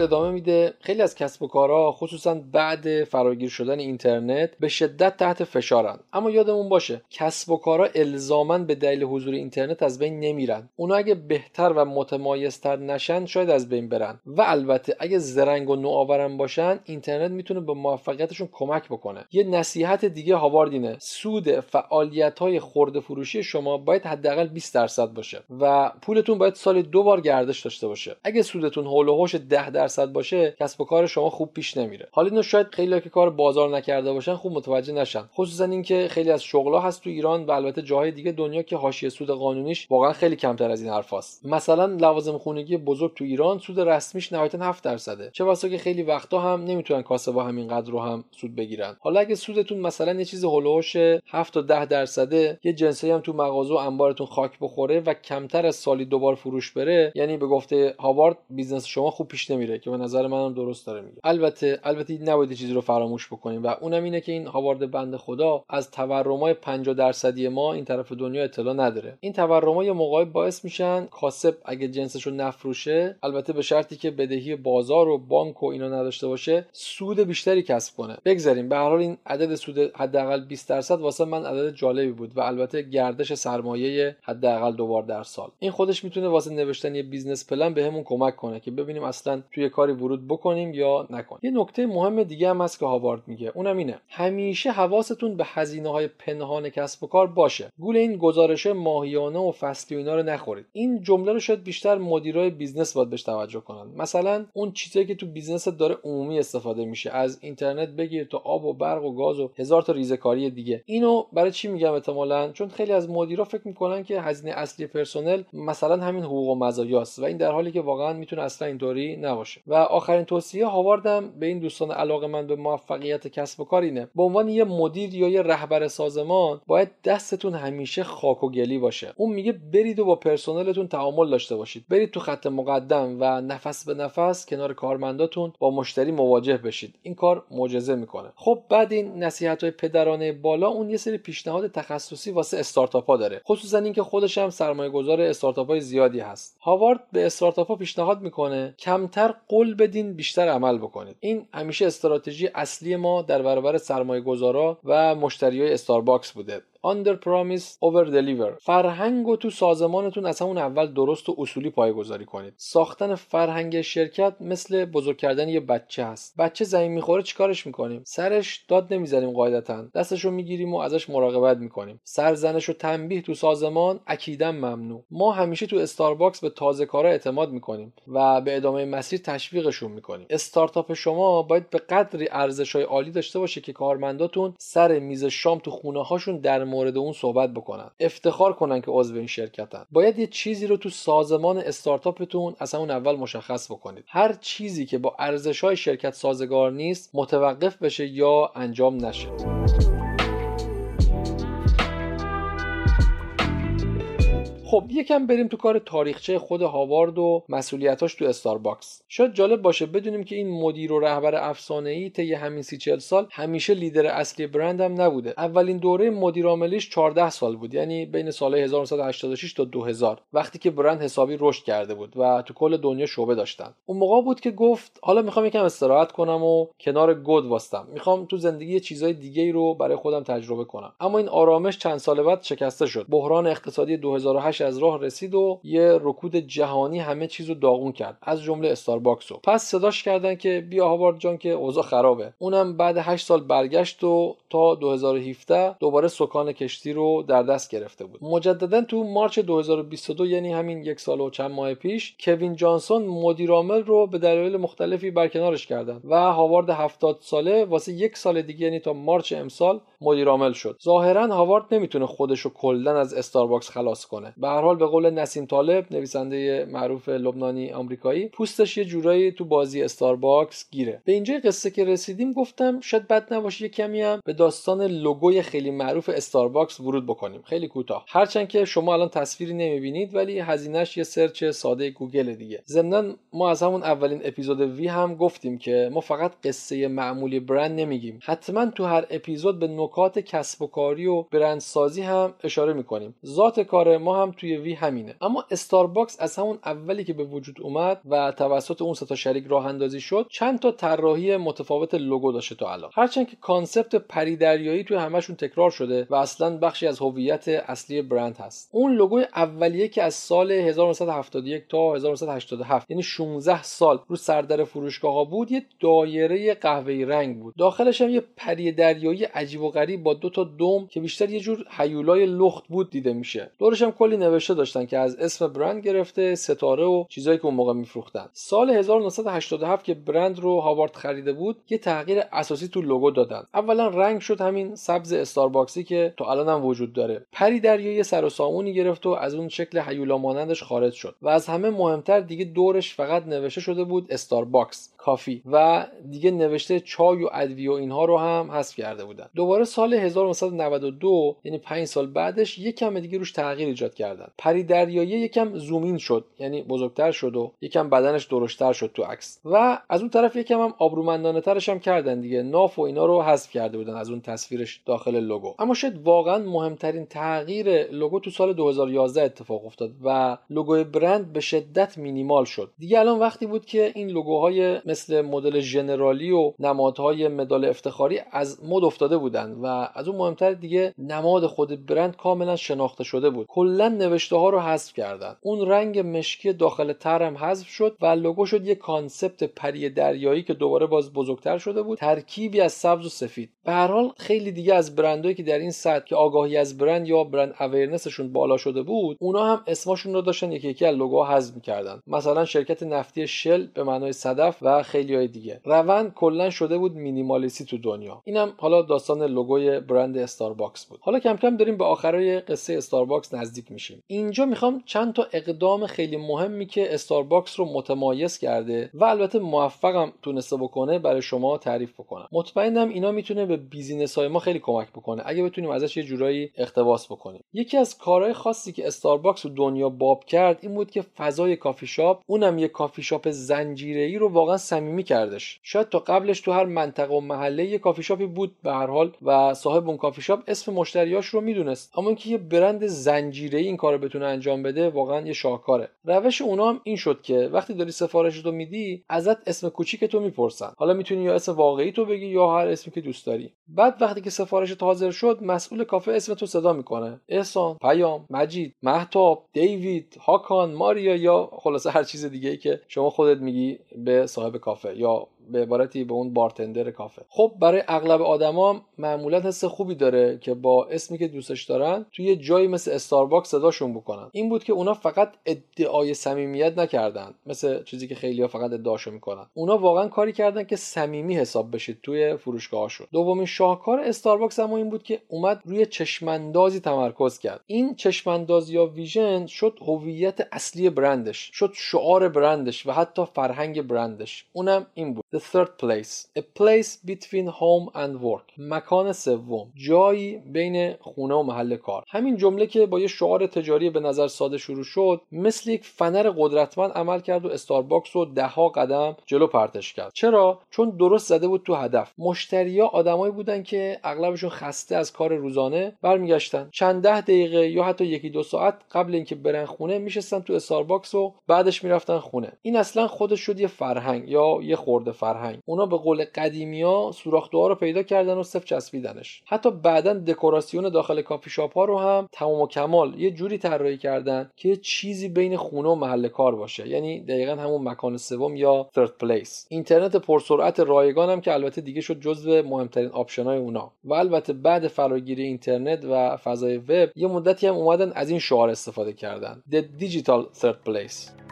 ادامه میده. خیلی از کسب و کارها خصوصا بعد فراگیر شدن اینترنت به شدت تحت فشارن. اما یادمون باشه کسب و کارها الزاما به دلیل حضور اینترنت از بین نمیرن. اونا اگه بهتر و متمایزتر نشن شاید از بین برن. و البته اگه زرنگ و نوآورن باشن اینترنت می‌تونه به موفقیتشون کمک بکنه. یه نصیحت دیگه هاوارد اینه. سود فعالیت های خورده فروشی شما باید حداقل 20 درصد باشه و پولتون باید سال دو بار گردش داشته باشه. اگه سودتون هول و 10 درصد باشه کسب و کار شما خوب پیش نمیره. حالا اینو شاید خیلی که کار بازار نکرده باشن خوب متوجه نشن. خصوصا اینکه خیلی از شغلا هست تو ایران و البته جاهای دیگه دنیا که حاشیه سود قانونیش واقعا خیلی کمتر از این حرفاست. مثلا لوازم خونگی بزرگ تو ایران سود رسمیش نهایتا 7 درصده. چه بسا که خیلی وقتا هم نمی‌تونن کاسبا همین قدر رو هم سود بگیرن. حالا اگه سودتون مثلا یه چیزی حول و حوش 7 تا 10 درصده یه جنسی هم تو مغازه و انبارتون خاک بخوره و کمتر از سالی دوبار فروش بره یعنی به گفته هاوارد business شما خوب پیش نمیره. که به نظر منم درست داره میگه. البته البته نباید چیزی رو فراموش بکنیم و اونم اینه که این هاوارد بنده خدا از تورمای 50 درصدی ما این طرف دنیا اطلاع نداره. این تورمای موقعی باعث میشن کاسب اگه جنسش رو نفروشه البته به شرطی که بدهی بازار و بانک و اینا نداشته باشه سود بیشتری کسب کنه. بگذاریم به هر حال این عدد سود حداقل 20 درصد واسه من عدد جالبی بود و البته گردش سرمایه حداقل دوبار در سال. این خودش می‌تونه واسه نوشتن یه business plan بهمون کمک کنه که ببینیم اصلا توی کاری ورود بکنیم یا نکنیم. یه نکته مهم دیگه هم هست که هاوارد میگه. اونم اینه. همیشه حواستون به هزینه های پنهان کسب و کار باشه. گول این گزارش ماهیانه و فصلی و اینا رو نخورید. این جمله رو شاید بیشتر مدیرای business باید بهش توجه کنن. مثلا اون چیزی که تو business داره عمومی استفاده میشه. از اینترنت بگیر تا آب و برق و گاز و هزار تا ریزکاری دیگه. اینو برای چی میگم احتمالا؟ چون خیلی از مدیرا فکر می‌کنن که هزینه اصلی پرسنل مثلا همین حقوق و مزایاست و این در حالی که واقعا می‌تونه اصلا اینطوری نباشه. و آخرین توصیه هاواردم به این دوستان علاقه من به موفقیت کسب و کار اینه. به عنوان یه مدیر یا یه رهبر سازمان باید دستتون همیشه خاک و گلی باشه. اون میگه برید و با پرسنلتون تعامل داشته باشید. برید تو خط مقدم و نفس به نفس کنار کارمنداتون با مشتری مواجه بشید. این کار معجزه می‌کنه. خب بعد این نصیحت های پدرانه بالا اون یه سری پیشنهاد تخصصی واسه استارتاپ ها داره. خصوصا اینکه خودش هم سرمایه گذار استارتاپ های زیادی هست. هاوارد به استارتاپ ها پیشنهاد می‌کنه کمتر قول بدین بیشتر عمل بکنید. این همیشه استراتژی اصلی ما در برابر سرمایه گذارا و مشتری های استارباکس بوده. Under promise over deliver. فرهنگ و تو سازمانتون از همون اول درست و اصولی پایگذاری کنید. ساختن فرهنگ شرکت مثل بزرگ کردن یه بچه هست. بچه زمین می‌خوره چیکارش می‌کنیم؟ سرش داد نمی‌زنیم قاعدتا. دستش رو می‌گیریم و ازش مراقبت می‌کنیم. سرزنش و تنبیه تو سازمان اکیدا ممنوع. ما همیشه تو استارباکس به تازه کارا اعتماد می‌کنیم و به ادامه مسیر تشویقشون می‌کنیم. استارتاپ شما باید به قدری ارزش های عالی داشته باشه که کارمنداتون سر میز شام تو خونه هاشون در مورد اون صحبت بکنن. افتخار کنن که عضو این شرکتن. باید یه چیزی رو تو سازمان استارتاپتون از همون اول مشخص بکنید. هر چیزی که با ارزش های شرکت سازگار نیست متوقف بشه یا انجام نشه. خب یکم بریم تو کار تاریخچه خود هاوارد و مسئولیتاش تو استارباکس. شاید جالب باشه بدونیم که این مدیر و رهبر افسانه ای طی همین سی چل سال همیشه لیدر اصلی برند هم نبوده. اولین دوره مدیر عاملیش 14 سال بود یعنی بین سال 1986 تا 2000 وقتی که برند حسابی رشد کرده بود و تو کل دنیا شعبه داشتن. اون موقع بود که گفت حالا می‌خوام یکم استراحت کنم و کنار گود واستم. می‌خوام تو زندگی چیزای دیگه ای رو برای خودم تجربه کنم. اما این آرامش چند سال بعد شکسته شد. بحران اقتصادی 2008 از راه رسید و یه رکود جهانی همه چیزو داغون کرد از جمله استارباکس رو. پس صداش کردن که بیا هاوارد جان که اوضاع خرابه. اونم بعد 8 سال برگشت و تا 2017 دوباره سکان کشتی رو در دست گرفته بود. مجددا تو مارچ 2022 یعنی همین یک سال و چند ماه پیش کوین جانسون مدیر عامل رو به دلایل مختلفی برکنارش کردن و هاوارد 70 ساله واسه یک سال دیگه یعنی تا مارچ امسال مدیر عامل شد. ظاهرا هاوارد نمی‌تونه خودش رو کلا از استارباکس خلاص کنه. به هر حال به قول نسیم طالب نویسنده معروف لبنانی آمریکایی پوستش یه جورایی تو بازی استارباکس گیره. به اینجای قصه که رسیدیم گفتم شاید بد نباشه یه کمی هم به داستان لوگوی خیلی معروف استارباکس ورود بکنیم. خیلی کوتاه. هرچند که شما الان تصویری نمی‌بینید ولی هزینه‌ش یه search ساده گوگل دیگه. ضمنا ما از همون اولین اپیزود وی هم گفتیم که ما فقط قصه معمولی برند نمیگیم. حتما تو هر اپیزود به نکات کسب و کاری و برندسازی هم اشاره می‌کنیم. ذات کار ما هم توی وی همینه. اما استارباکس از همون اولی که به وجود اومد و توسط اون ستا شریک راه اندازی شد چند تا طراحی متفاوت لوگو داشته تا الان. هرچند که concept پری دریایی توی همشون تکرار شده و اصلا بخشی از هویت اصلی برند هست. اون لوگوی اولیه که از سال 1971 تا 1987 یعنی 16 سال رو سردر فروشگاه ها بود یه دایره قهوه‌ای رنگ بود. داخلش هم یه پری دریایی عجیب و غریب با دو تا دم که بیشتر یه جور هیولای لخت بود دیده میشه. دورش هم کلی نوشته داشتن که از اسم برند گرفته ستاره و چیزایی که اون موقع میفروختن. سال 1987 که برند رو هاوارد خریده بود یه تغییر اساسی تو لوگو دادن. اولا رنگ شد همین سبز استارباکسی که تو الان هم وجود داره. پری دریایی سر و سامونی گرفت و از اون شکل هیولا مانندش خارج شد. و از همه مهمتر دیگه دورش فقط نوشته شده بود Starbucks Coffee. و دیگه نوشته چای و ادویه و اینها رو هم حذف کرده بودن. دوباره سال 1992 یعنی 5 سال بعدش یک کم دیگه روش تغییر ایجاد کردن پری دریایی یکم zoom in شد یعنی بزرگتر شد و یکم بدنش درشتر شد تو عکس. و از اون طرف یکم هم آبرومندانه ترش هم کردن دیگه. ناف و اینا رو حذف کرده بودن از اون تصویرش داخل لوگو. اما شاید واقعا مهمترین تغییر لوگو تو سال 2011 اتفاق افتاد و لوگوی برند به شدت مینیمال شد. دیگه الان وقتی بود که این لوگوهای مثل مدل ژنرالی و نمادهای مدال افتخاری از مد افتاده بودن و از اون مهمتر دیگه نماد خود برند کاملا شناخته شده بود. کلا نوشته ها رو حذف کردن. اون رنگ مشکی داخل تر هم حذف شد و لوگو شد یه concept پری دریایی که دوباره باز بزرگتر شده بود ترکیبی از سبز و سفید. به هر حال خیلی دیگه از برندهایی که در این سطح که آگاهی از برند یا brand awareness شون بالا شده بود اونا هم اسمشون رو داشتن یکی یکی از لوگو حذف می‌کردن. مثلا شرکت نفتی شل به معنای صدف و خیلی های دیگه. روند کلا شده بود مینیمالیستی تو دنیا. اینم حالا داستان لوگوی برند استارباکس بود. حالا کم کم داریم به آخرای قصه استارباکس نزدیک میشیم. اینجا می‌خوام چند تا اقدام خیلی مهمی که استارباکس رو متمایز کرده و البته موفقم تونسته بکنه برای شما تعریف بکنم. مطمئنم اینا می‌تونه به business های ما خیلی کمک بکنه. اگه بتونیم ازش یه جورایی اقتباس بکنیم. یکی از کارهای خاصی که استارباکس رو دنیا باب کرد این بود که فضای کافی شاپ اونم یه کافی شاپ زنجیره‌ای رو واقعا صمیمی کردش. شاید تا قبلش تو هر منطقه و محله یه کافی شاپی بود به هر حال و صاحب اون کافی شاپ اسم مشتریاش رو می‌دونست. اما اینکه یه برند زنجیره‌ای این کارو بتونه انجام بده واقعا یه شاهکاره. روش اونا هم این شد که وقتی داری سفارش تو میدی ازت اسم کوچیک تو می‌پرسن. حالا می‌تونی یا اسم واقعی تو بگی یا هر اسمی که دوست داری. بعد وقتی که سفارش حاضر شد مسئول کافه اسم تو صدا می‌کنه. احسان پیام مجید محتاب دیوید هاکان ماریا یا خلاصه هر چیز دیگه ای که شما خودت میگی به صاحب کافه یا به عبارتی به اون بارتندر کافه. خب برای اغلب آدما معمولا حس خوبی داره که با اسمی که دوستش دارن توی جایی مثل استارباکس صداشون بکنن. این بود که اونا فقط ادعای صمیمیت نکردن مثل چیزی که خیلی ها فقط ادعاشو می‌کنن. اونا واقعا کاری کردن که صمیمی حساب بشید توی فروشگاهشون دومین شاهکار استارباکس اما این بود که اومد روی چشماندازی تمرکز کرد. این چشمانداز یا vision شد هویت اصلی برندش شد شعار برندش و حتی فرهنگ برندش. اونم این بود. The third place A place between home and work. مکان سوم جایی بین خونه و محل کار. همین جمله که با یه شعار تجاری به نظر ساده شروع شد مثل یک فنر قدرتمند عمل کرد و استارباکس رو دهها قدم جلو پرتش کرد. چرا؟ چون درست زده بود تو هدف. مشتریا آدمایی بودن که اغلبشون خسته از کار روزانه برمیگشتن. چند ده دقیقه یا حتی یکی دو ساعت قبل اینکه برن خونه میشستن تو استارباکس و بعدش می‌رفتن خونه. این اصلا خودش شد یه فرهنگ یا یه خورده فرهنگ اونا به قول قدیمیا سوراخ دعا رو پیدا کردن و سفت چسبیدنش. حتی بعدا دکوراسیون داخل کافی شاپ ها رو هم تمام و کمال یه جوری طراحی کردن که چیزی بین خونه و محل کار باشه. یعنی دقیقا همون مکان سوم یا third place. اینترنت پرسرعت رایگان هم که البته دیگه شد جزو مهمترین آپشن های اونا. و البته بعد فراگیری اینترنت و فضای وب یه مدتی هم اومدن از این شعار استفاده کردن. The Digital Third Place.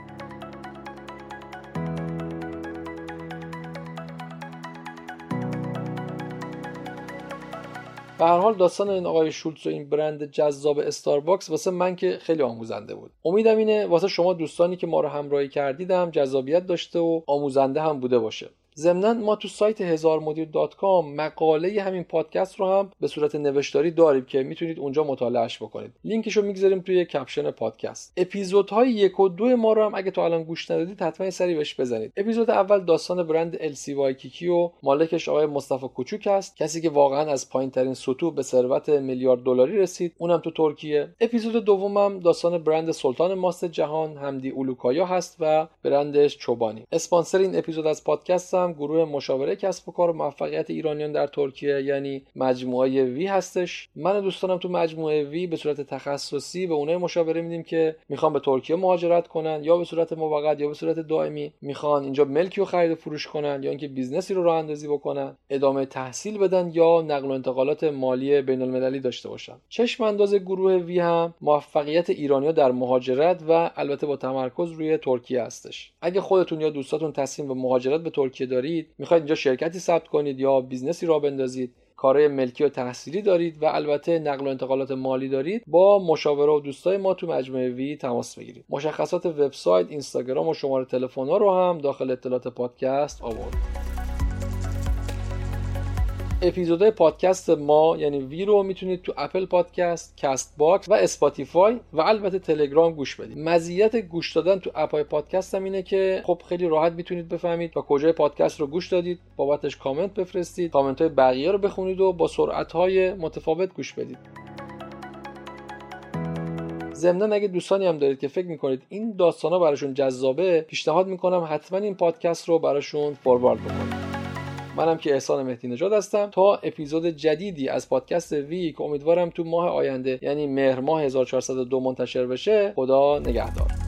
به هر حال داستان این آقای شولتز و این برند جذاب استارباکس واسه من که خیلی آموزنده بود. امیدم اینه واسه شما دوستانی که ما رو همراهی کردید هم جذابیت داشته و آموزنده هم بوده باشه. ضمنا ما تو سایت هزار مدیر مقاله همین پادکست رو هم به صورت نوشتاری داریم که می‌تونید اونجا مطالعهش بکنید. لینکش رو می‌گذاریم توی کپشن پادکست. اپیزودهای یک و دو ما رو هم اگه تا الان گوش ندادید حتما سری بهش بزنید. اپیزود اول داستان برند LC Waikiki و مالکش آقای مصطفی کوچوک هست کسی که واقعا از پایین ترین سطوح به ثروت میلیارد دلاری رسید اونم تو ترکیه. اپیزود دومم داستان برند سلطان ماست جهان همدی اولوکایا هست و برندش چوبانی. اسپانسر این اپیزود از پادکست گروه مشاوره کسب و کار موفقیت ایرانیان در ترکیه یعنی مجموعه وی هستش. من دوستانم تو مجموعه وی به صورت تخصصی به اونایی مشاوره میدیم که می‌خوان به ترکیه مهاجرت کنن یا به صورت موقت یا به صورت دائمی می‌خوان اینجا ملکی رو خرید و فروش کنن یا اینکه business ی رو راه اندازی بکنن ادامه تحصیل بدن یا نقل و انتقالات مالی بین المللی داشته باشن. چشم انداز گروه وی هم موفقیت ایرانیا در مهاجرت و البته با تمرکز روی ترکیه هستش. اگه خودتون یا دوستاتون تصمیم به مهاجرت به ترکیه دارید می‌خواید اینجا شرکتی ثبت کنید یا business ی راه بندازید کارهای ملکی و تحصیلی دارید و البته نقل و انتقالات مالی دارید با مشاورا و دوستای ما تو مجموعه وی تماس بگیرید. مشخصات وبسایت اینستاگرام و شماره تلفن رو هم داخل اطلاعات پادکست آوردیم. اپیزودهای پادکست ما یعنی وی رو می‌تونید تو Apple Podcast، CastBox و Spotify و البته تلگرام گوش بدید. مزیت گوش دادن تو اپای پادکست هم اینه که خب خیلی راحت می‌تونید بفهمید تا کجای پادکست رو گوش دادید، بابتش کامنت بفرستید، کامنت های بقیه رو بخونید و با سرعت های متفاوت گوش بدید. ضمنا اگه دوستانی هم دارید که فکر می‌کنید این داستان ها براشون جذابه پیشنهاد می‌کنم حتما این پادکست رو براشون فوروارد بکنید منم که احسان مهدی نژاد هستم. تا اپیزود جدیدی از پادکست وی که امیدوارم تو ماه آینده یعنی مهر ماه 1402 منتشر بشه. خدا نگهدار.